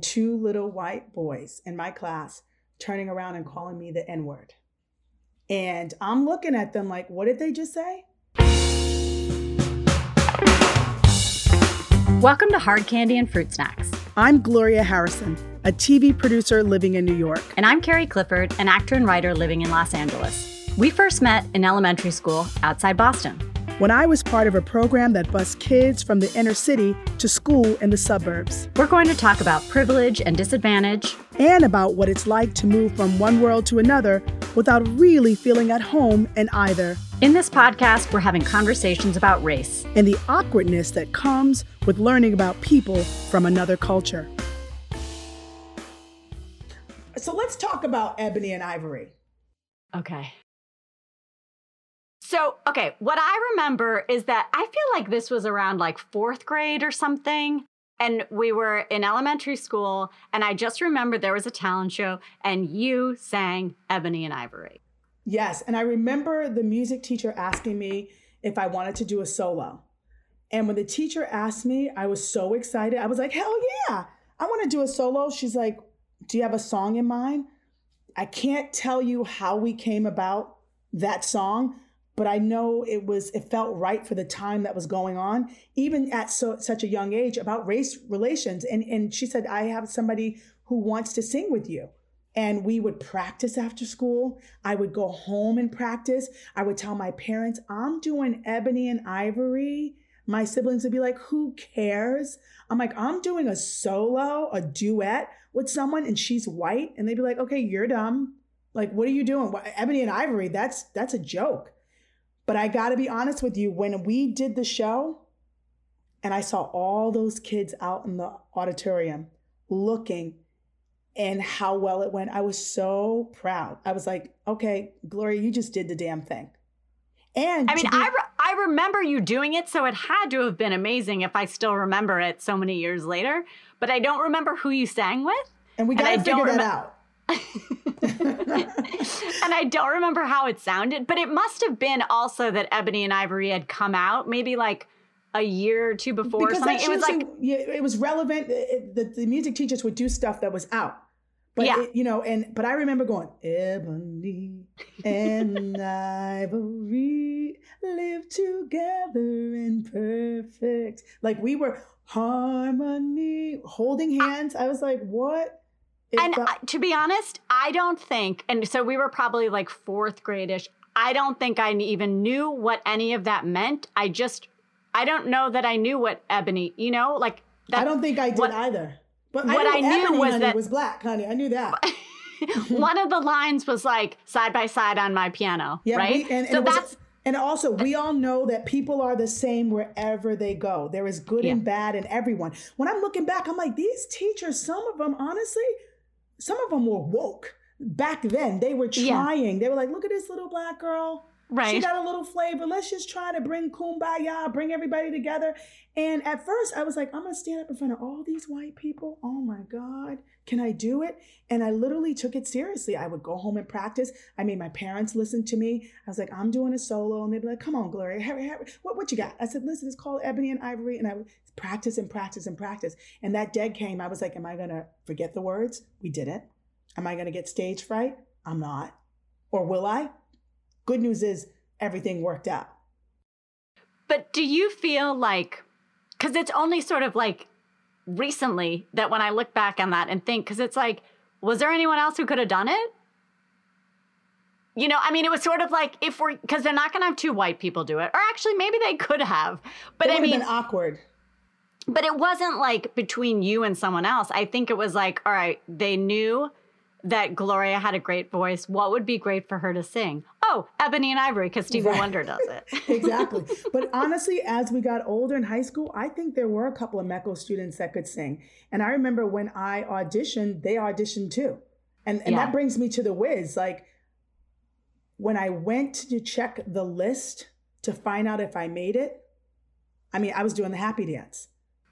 two little white boys in my class turning around and calling me the N word. And I'm looking at them like, what did they just say? Welcome to Hard Candy and Fruit Snacks. I'm Gloria Harrison, a TV producer living in New York. And I'm Carrie Clifford, an actor and writer living in Los Angeles. We first met in elementary school outside Boston when I was part of a program that bused kids from the inner city to school in the suburbs. We're going to talk about privilege and disadvantage, and about what it's like to move from one world to another without really feeling at home in either. In this podcast, we're having conversations about race and the awkwardness that comes with learning about people from another culture. So let's talk about ebony and ivory. Okay. So, okay, what I remember is that I feel like this was around like fourth grade or something. And we were in elementary school, and I just remember there was a talent show, and you sang Ebony and Ivory. Yes. And I remember the music teacher asking me if I wanted to do a solo. And when the teacher asked me, I was so excited. I was like, hell yeah, I want to do a solo. She's like, do you have a song in mind? I can't tell you how we came about that song, but I know it was it felt right for the time that was going on, even at so, such a young age about race relations. And and she said, I have somebody who wants to sing with you. And we would practice after school. I would go home and practice. I would tell my parents, I'm doing ebony and ivory. My siblings would be like, Who cares? I'm like, I'm doing a solo, a duet with someone, and she's white. And they'd be like, Okay, you're dumb. Like, what are you doing? Ebony and ivory, that's that's a joke. But I got to be honest with you, when we did the show and I saw all those kids out in the auditorium looking and how well it went, I was so proud. I was like, okay, Gloria, you just did the damn thing. And I mean, be- I, re- I remember you doing it, so it had to have been amazing if I still remember it so many years later. But I don't remember who you sang with. And we got to figure that rem- out. and I don't remember how it sounded, but it must have been also that Ebony and Ivory had come out maybe like a year or two before because something. It was like yeah, it was relevant. Uh, it, the, the music teachers would do stuff that was out. But yeah. It, you know, and but I remember going, Ebony and Ivory live together in perfect. Like we were harmony, holding hands. I was like, what? And to be honest, I don't think, and so we were probably like fourth gradish. I don't think I even knew what any of that meant. I just, I don't know that I knew what ebony, you know, like that, I don't think I did what, either. But what I, I knew ebony, was honey, that was black, honey. I knew that. one of the lines was like side by side on my piano, yeah, right? We, and, and so that's. Was, and also, we all know that people are the same wherever they go. There is good yeah. and bad in everyone. When I'm looking back, I'm like, these teachers, some of them, honestly, some of them were woke back then. They were trying. Yeah. They were like, look at this little black girl. Right. She got a little flavor. Let's just try to bring kumbaya, bring everybody together. And at first, I was like, I'm going to stand up in front of all these white people. Oh my God, can I do it? And I literally took it seriously. I would go home and practice. I made my parents listen to me. I was like, I'm doing a solo. And they'd be like, come on, Gloria, Harry, Harry, what, what you got? I said, listen, it's called Ebony and Ivory. And I would practice and practice and practice. And that day came. I was like, am I going to forget the words? We didn't. Am I going to get stage fright? I'm not. Or will I? Good news is everything worked out. But do you feel like, because it's only sort of like recently that when I look back on that and think, because it's like, was there anyone else who could have done it? You know, I mean, it was sort of like if we're because they're not going to have two white people do it, or actually, maybe they could have. But it I mean, been awkward. But it wasn't like between you and someone else. I think it was like, all right, they knew that Gloria had a great voice. What would be great for her to sing? Oh, Ebony and Ivory, because Stevie right. Wonder does it. exactly. But honestly, as we got older in high school, I think there were a couple of METCO students that could sing. And I remember when I auditioned, they auditioned too. And, and yeah. that brings me to the Wiz. Like when I went to check the list to find out if I made it, I mean, I was doing the happy dance.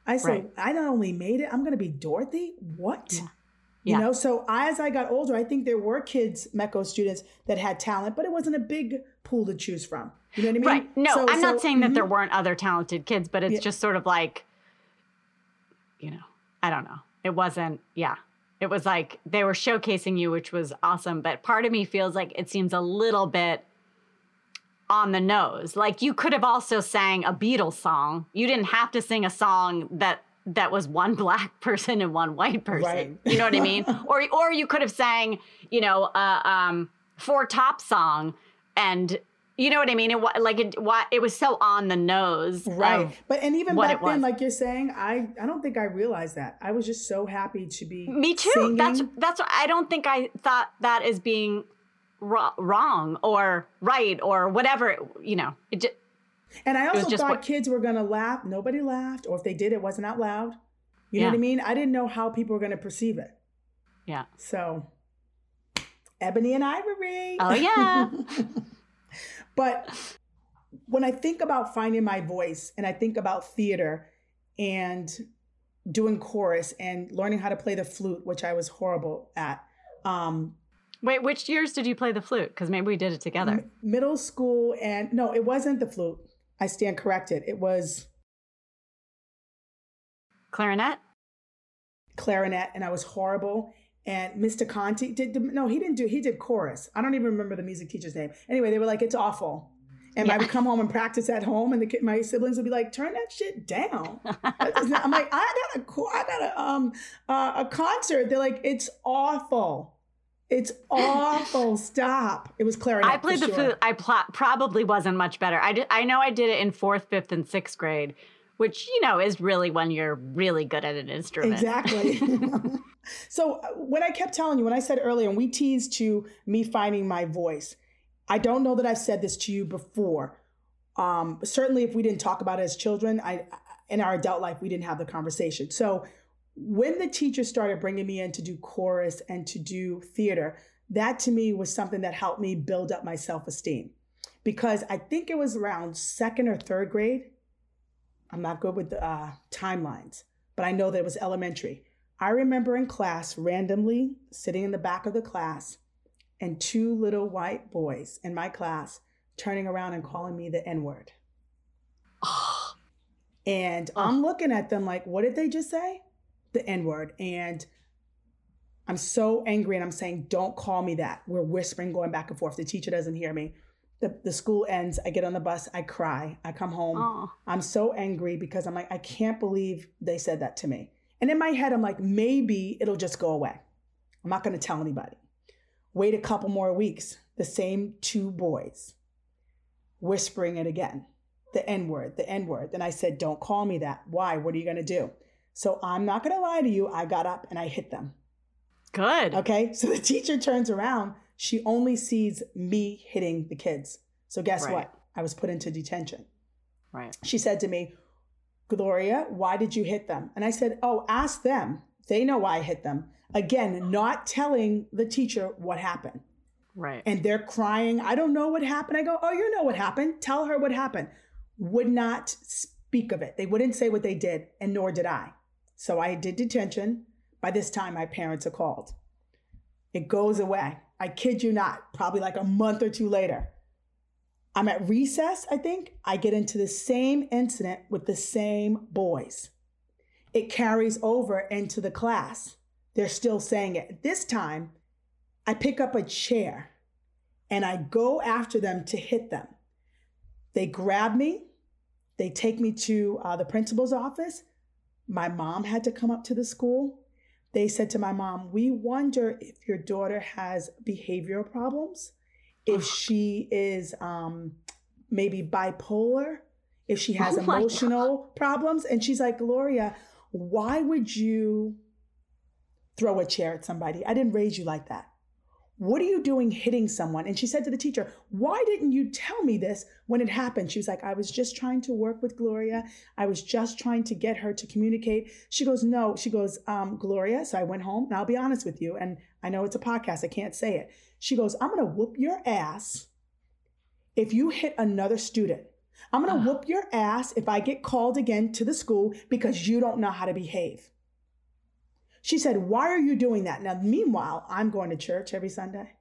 I said, right. I not only made it, I'm going to be Dorothy. What? Yeah. You yeah. know, so as I got older, I think there were kids, METCO students, that had talent, but it wasn't a big pool to choose from. You know what I mean? Right. No, so, I'm so, not saying that mm-hmm. there weren't other talented kids, but it's yeah. just sort of like, you know, I don't know. It wasn't, yeah. It was like they were showcasing you, which was awesome. But part of me feels like it seems a little bit on the nose. Like you could have also sang a Beatles song. You didn't have to sing a song that that was one black person and one white person. Right. You know what I mean? or or you could have sang, you know, a uh, um, four top song and you know what I mean? It like it what it was so on the nose. Right. But and even back then, like you're saying, I I don't think I realized that. I was just so happy to be Me too. Singing. That's that's I don't think I thought that as being wrong or right or whatever, you know. It just and I also thought what, kids were gonna laugh. Nobody laughed, or if they did, it wasn't out loud. You yeah. know what I mean? I didn't know how people were gonna perceive it. Yeah. So, Ebony and Ivory. Oh yeah. but when I think about finding my voice, and I think about theater, and doing chorus and learning how to play the flute, which I was horrible at. Um, Wait, which years did you play the flute? Because maybe we did it together. M- middle school, and no, it wasn't the flute. I stand corrected. It was clarinet. Clarinet, and I was horrible. And Mr. Conti did no, he didn't do. He did chorus. I don't even remember the music teacher's name. Anyway, they were like, "It's awful." And yeah. I would come home and practice at home, and the, my siblings would be like, "Turn that shit down." I'm like, "I got a, I got a, um, uh, a concert." They're like, "It's awful." It's awful. Stop. It was clarinet. I played the sure. flute. I pl- probably wasn't much better. I did. I know I did it in fourth, fifth, and sixth grade, which you know is really when you're really good at an instrument. Exactly. so uh, when I kept telling you, when I said earlier, and we teased to me finding my voice, I don't know that I've said this to you before. Um, certainly, if we didn't talk about it as children, I in our adult life we didn't have the conversation. So when the teacher started bringing me in to do chorus and to do theater, that to me was something that helped me build up my self esteem. Because I think it was around second or third grade. I'm not good with the uh, timelines, but I know that it was elementary. I remember in class, randomly sitting in the back of the class, and two little white boys in my class turning around and calling me the N word. and I'm looking at them like, what did they just say? The N word. And I'm so angry and I'm saying, don't call me that. We're whispering, going back and forth. The teacher doesn't hear me. The, the school ends. I get on the bus. I cry. I come home. Aww. I'm so angry because I'm like, I can't believe they said that to me. And in my head, I'm like, maybe it'll just go away. I'm not going to tell anybody. Wait a couple more weeks. The same two boys whispering it again. The N word, the N word. Then I said, don't call me that. Why? What are you going to do? So I'm not going to lie to you. I got up and I hit them. Good. Okay. So the teacher turns around. She only sees me hitting the kids. So guess right. what? I was put into detention. Right. She said to me, Gloria, why did you hit them? And I said, Oh, ask them. They know why I hit them. Again, not telling the teacher what happened. Right. And they're crying. I don't know what happened. I go, Oh, you know what happened. Tell her what happened. Would not speak of it. They wouldn't say what they did, and nor did I. So I did detention. By this time, my parents are called. It goes away. I kid you not, probably like a month or two later. I'm at recess, I think. I get into the same incident with the same boys. It carries over into the class. They're still saying it. This time, I pick up a chair and I go after them to hit them. They grab me, they take me to uh, the principal's office. My mom had to come up to the school. They said to my mom, We wonder if your daughter has behavioral problems, if she is um, maybe bipolar, if she has oh emotional problems. And she's like, Gloria, why would you throw a chair at somebody? I didn't raise you like that. What are you doing hitting someone? And she said to the teacher, Why didn't you tell me this when it happened? She was like, I was just trying to work with Gloria. I was just trying to get her to communicate. She goes, No. She goes, um, Gloria. So I went home, and I'll be honest with you. And I know it's a podcast, I can't say it. She goes, I'm going to whoop your ass if you hit another student. I'm going to uh-huh. whoop your ass if I get called again to the school because you don't know how to behave. She said, Why are you doing that? Now, meanwhile, I'm going to church every Sunday.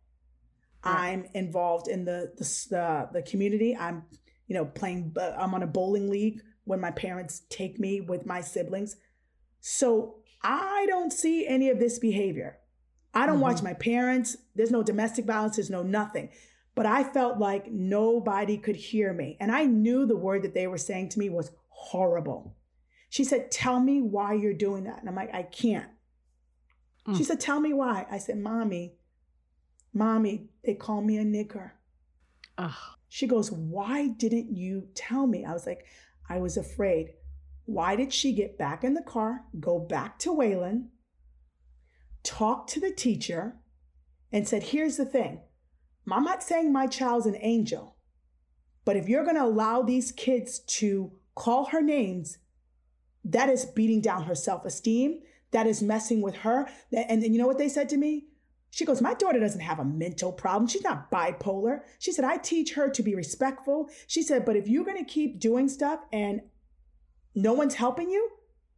I'm involved in the, the, the, the community. I'm, you know, playing, I'm on a bowling league when my parents take me with my siblings. So I don't see any of this behavior. I don't mm-hmm. watch my parents. There's no domestic violence, there's no nothing. But I felt like nobody could hear me. And I knew the word that they were saying to me was horrible. She said, Tell me why you're doing that. And I'm like, I can't. Mm. She said, Tell me why. I said, Mommy, Mommy, they call me a nigger. Ugh. She goes, Why didn't you tell me? I was like, I was afraid. Why did she get back in the car, go back to Wayland, talk to the teacher, and said, Here's the thing I'm not saying my child's an angel, but if you're going to allow these kids to call her names, that is beating down her self esteem. That is messing with her. And, and you know what they said to me? She goes, My daughter doesn't have a mental problem. She's not bipolar. She said, I teach her to be respectful. She said, But if you're going to keep doing stuff and no one's helping you,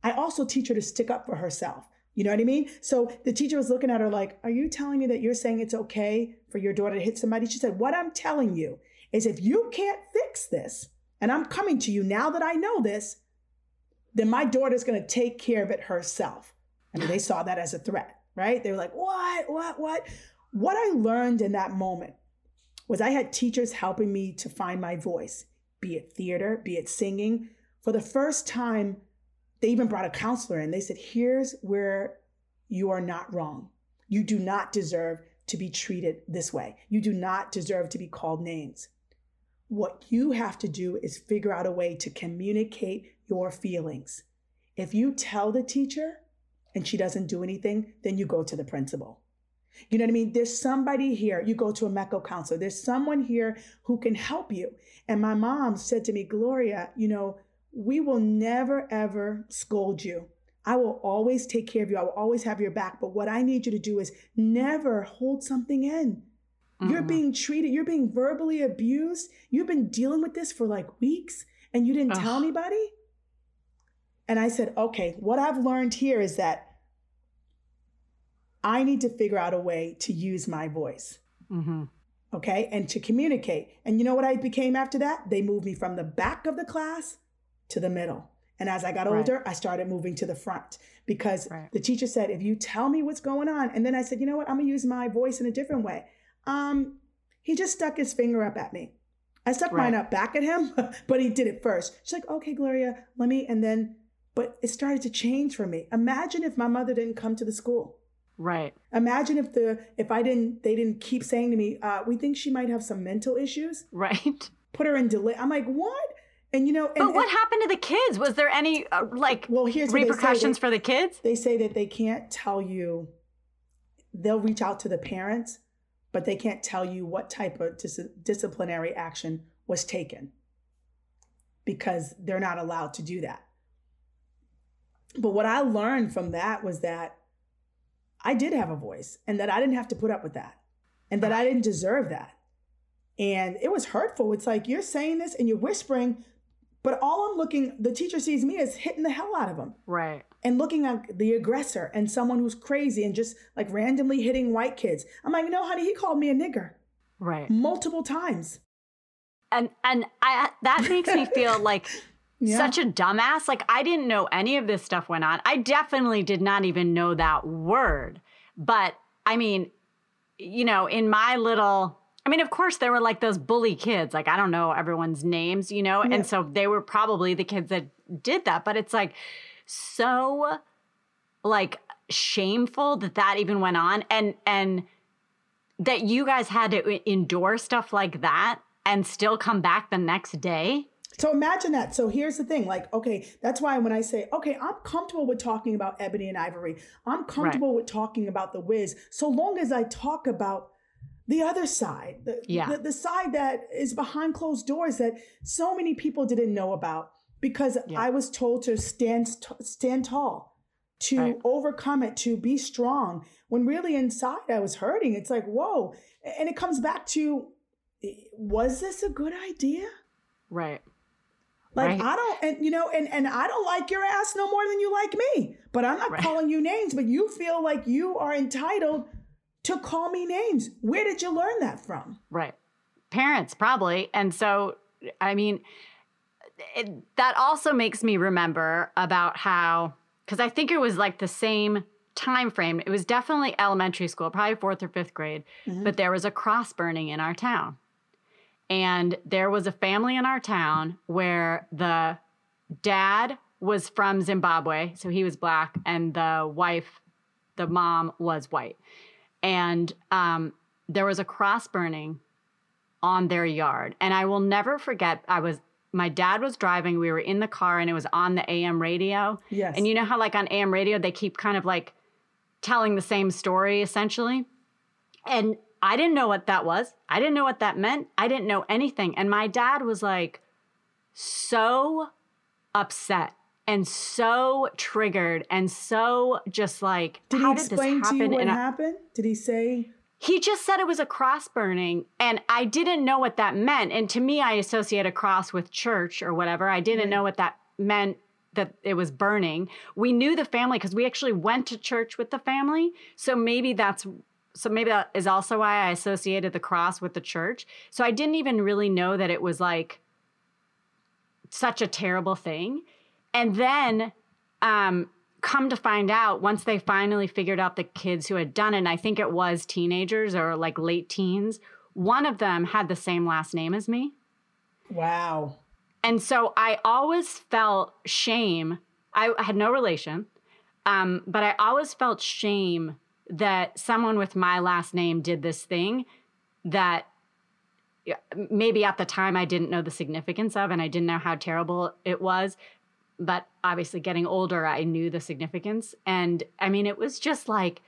I also teach her to stick up for herself. You know what I mean? So the teacher was looking at her like, Are you telling me that you're saying it's okay for your daughter to hit somebody? She said, What I'm telling you is if you can't fix this, and I'm coming to you now that I know this, then my daughter's going to take care of it herself. I mean, they saw that as a threat, right? They were like, What, what, what? What I learned in that moment was I had teachers helping me to find my voice, be it theater, be it singing. For the first time, they even brought a counselor in. They said, here's where you are not wrong. You do not deserve to be treated this way. You do not deserve to be called names. What you have to do is figure out a way to communicate your feelings. If you tell the teacher and she doesn't do anything, then you go to the principal. You know what I mean? There's somebody here. You go to a METCO counselor. There's someone here who can help you. And my mom said to me, Gloria, you know, we will never, ever scold you. I will always take care of you. I will always have your back. But what I need you to do is never hold something in. Mm-hmm. You're being treated, you're being verbally abused. You've been dealing with this for like weeks and you didn't Ugh. tell anybody. And I said, okay, what I've learned here is that I need to figure out a way to use my voice. Mm-hmm. Okay. And to communicate. And you know what I became after that? They moved me from the back of the class to the middle. And as I got older, right. I started moving to the front because right. the teacher said, if you tell me what's going on, and then I said, you know what, I'm gonna use my voice in a different way. Um, he just stuck his finger up at me. I stuck right. mine up back at him, but he did it first. She's like, okay, Gloria, let me, and then, but it started to change for me. Imagine if my mother didn't come to the school. Right. Imagine if the if I didn't they didn't keep saying to me, uh, we think she might have some mental issues. Right. Put her in delay. I'm like, what? And you know, and, but what and, happened to the kids? Was there any uh, like well, here's repercussions they, for the kids? They say that they can't tell you. They'll reach out to the parents, but they can't tell you what type of dis- disciplinary action was taken because they're not allowed to do that. But what I learned from that was that I did have a voice and that I didn't have to put up with that and that I didn't deserve that. And it was hurtful. It's like you're saying this and you're whispering but all I'm looking, the teacher sees me as hitting the hell out of him. Right. And looking at the aggressor and someone who's crazy and just like randomly hitting white kids. I'm like, no, honey, he called me a nigger. Right. Multiple times. And and I that makes me feel like yeah. such a dumbass. Like I didn't know any of this stuff went on. I definitely did not even know that word. But I mean, you know, in my little I mean, of course, there were like those bully kids. Like, I don't know everyone's names, you know? Yeah. And so they were probably the kids that did that. But it's like so like shameful that that even went on. And, and, that you guys had to endure stuff like that and still come back the next day. So imagine that. So here's the thing like, okay, that's why when I say, okay, I'm comfortable with talking about Ebony and Ivory, I'm comfortable right. with talking about the Wiz, so long as I talk about the other side, the, yeah. the, the, side that is behind closed doors that so many people didn't know about because yeah. I was told to stand stand tall, to right. overcome it, to be strong. When really inside I was hurting. It's like whoa, and it comes back to, was this a good idea? Right. Like right. I don't, and you know, and and I don't like your ass no more than you like me. But I'm not right. calling you names. But you feel like you are entitled to call me names. Where did you learn that from? Right. Parents, probably. And so, I mean, it, that also makes me remember about how because I think it was like the same time frame. It was definitely elementary school, probably fourth or fifth grade, mm-hmm. but there was a cross burning in our town. And there was a family in our town where the dad was from Zimbabwe, so he was black, and the wife, the mom, was white. And um, there was a cross burning on their yard. And I will never forget, I was my dad was driving, we were in the car and it was on the AM radio. Yes. And you know how like on AM radio they keep kind of like telling the same story essentially? And I didn't know what that was. I didn't know what that meant. I didn't know anything. And my dad was like so upset and so triggered and so just like did he explain did to you what happened? Did he say he just said it was a cross burning and i didn't know what that meant and to me i associate a cross with church or whatever i didn't mm-hmm. know what that meant that it was burning we knew the family because we actually went to church with the family so maybe that's so maybe that is also why i associated the cross with the church so i didn't even really know that it was like such a terrible thing and then um come to find out once they finally figured out the kids who had done it, and I think it was teenagers or like late teens, one of them had the same last name as me. Wow. And so I always felt shame. I, had no relation, um, but I always felt shame that someone with my last name did this thing that maybe at the time I didn't know the significance of and I didn't know how terrible it was but obviously getting older i knew the significance. And i mean it was just like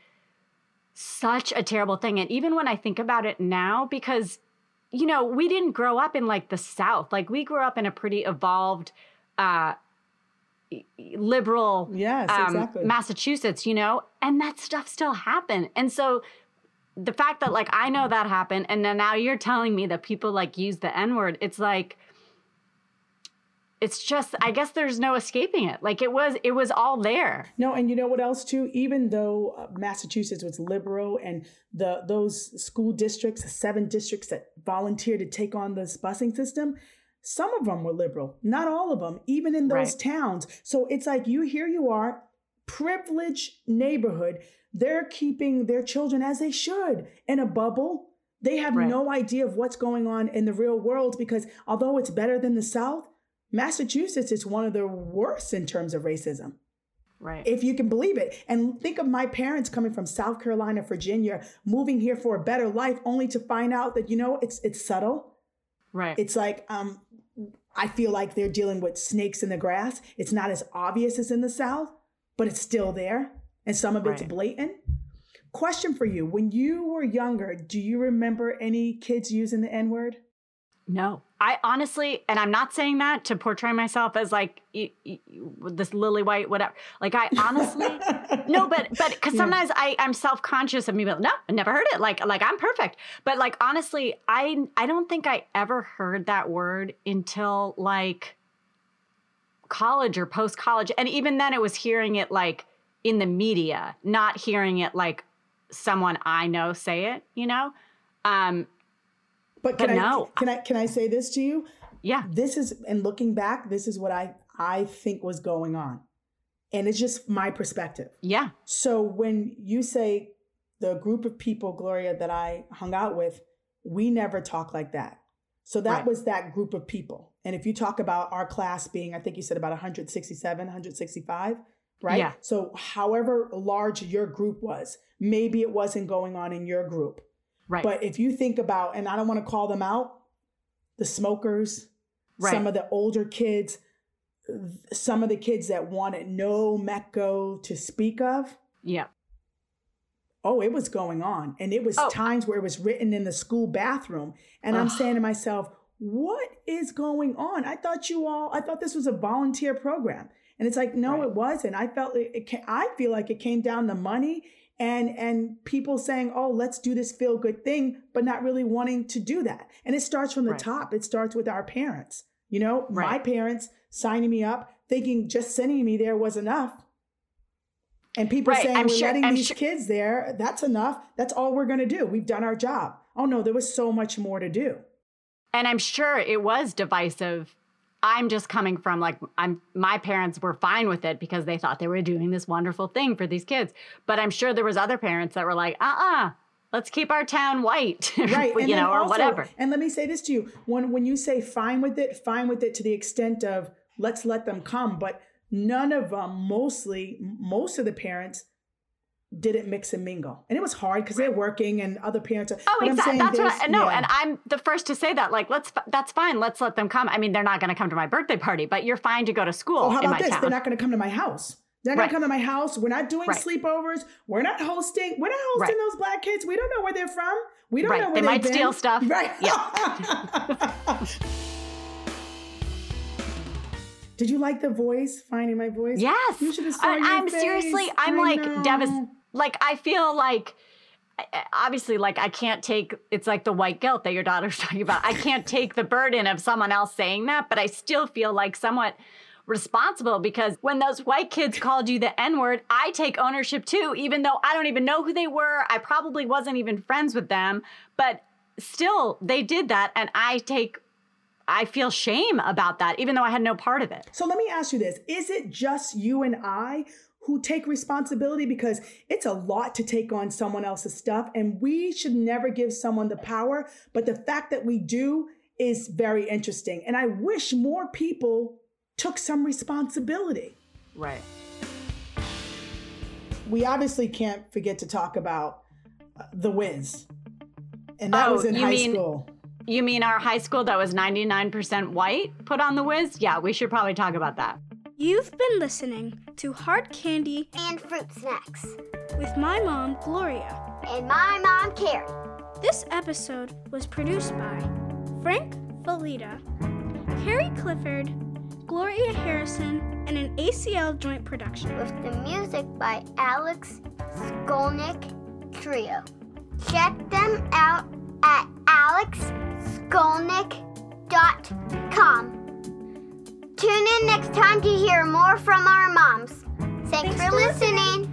such a terrible thing. And even when i think about it now because you know we didn't grow up in like the south. Like we grew up in a pretty evolved uh liberal yes um, exactly. massachusetts you know and that stuff still happened. And so the fact that like i know that happened and then now you're telling me that people like use the n word it's like it's just i guess there's no escaping it. Like it was it was all there. No and you know what else too? Even though uh, massachusetts was liberal and the those school districts seven districts that volunteered to take on this busing system some of them were liberal not all of them even in those right. towns so it's like you here you are privileged neighborhood they're keeping their children as they should in a bubble they have right. no idea of what's going on in the real world because although it's better than the south Massachusetts is one of the worst in terms of racism. Right. If you can believe it. And think of my parents coming from South Carolina, Virginia, moving here for a better life, only to find out that, you know, it's it's subtle. Right. It's like um I feel like they're dealing with snakes in the grass. It's not as obvious as in the South, but it's still there. And some of it's right. blatant. Question for you. When you were younger, do you remember any kids using the N-word? No. I honestly, and I'm not saying that to portray myself as like this lily white, whatever. Like I honestly, no, but but because sometimes yeah. I I'm self conscious of me. But no, I never heard it. Like like I'm perfect. But like honestly, I I don't think I ever heard that word until like college or post college, and even then, it was hearing it like in the media, not hearing it like someone I know say it. You know. Um, but can but I can I can I say this to you? Yeah. This is and looking back, this is what I I think was going on. And it's just my perspective. Yeah. So when you say the group of people, Gloria, that I hung out with, we never talk like that. So that right. was that group of people. And if you talk about our class being, I think you said about 167, 165, right? Yeah. So however large your group was, maybe it wasn't going on in your group. Right. But if you think about, and I don't want to call them out, the smokers, right. some of the older kids, some of the kids that wanted no METCO to speak of. Yeah. Oh, it was going on. And it was oh. times where it was written in the school bathroom. And Ugh. I'm saying to myself, what is going on? I thought you all, I thought this was a volunteer program. And it's like, no, right. it wasn't. I felt it, it, I feel like it came down to money and and people saying oh let's do this feel good thing but not really wanting to do that and it starts from the right. top it starts with our parents you know right. my parents signing me up thinking just sending me there was enough and people right. saying I'm we're sure, letting I'm these sure. kids there that's enough that's all we're going to do we've done our job oh no there was so much more to do and i'm sure it was divisive I'm just coming from like I'm my parents were fine with it because they thought they were doing this wonderful thing for these kids. But I'm sure there was other parents that were like, "Uh-uh, let's keep our town white." Right. you know, or whatever. And let me say this to you. When when you say fine with it, fine with it to the extent of let's let them come, but none of them mostly most of the parents didn't mix and mingle. And it was hard because they're working and other parents are. Oh, exactly. saying That's what I, no, yeah. and I'm the first to say that. Like, let's that's fine. Let's let them come. I mean, they're not going to come to my birthday party, but you're fine to go to school Oh, how about this? town. They're not going to come to my house. They're not Right. going to come to my house. We're not doing Right. sleepovers. We're not hosting. We're not hosting Right. those black kids. We don't know where they're from. We don't know where They might they've steal been. stuff. Right. Yeah. Did you like the voice? Finding my voice? Yes. You should have I, face. seriously, I'm I like devastated. Like, I feel like, I- I- obviously, like, I can't take, it's like the white guilt that your daughter's talking about. I can't take the burden of someone else saying that, but I still feel like somewhat responsible because when those white kids called you the N word, I take ownership too, even though I don't even know who they were. I probably wasn't even friends with them, but still, they did that. And I take, I feel shame about that, even though I had no part of it. So let me ask you this. Is it just you and I who take responsibility? Because it's a lot to take on someone else's stuff, and we should never give someone the power. But the fact that we do is very interesting. And I wish more people took some responsibility. Right. We obviously can't forget to talk about uh, The Wiz. And that Oh, was in high mean- school. You mean our high school that was 99% white put on the Wiz? Yeah, we should probably talk about that. You've been listening to Hard Candy and fruit snacks. with my mom, Gloria. And my mom, Carrie. This episode was produced by Frank Valita, Carrie Clifford, Gloria Harrison, and an ACL joint production. With the music by Alex Skolnick Trio. Check them out at alexskolnick.com. Tune in next time to hear more from our moms. Thanks, Thanks for for listening. listening.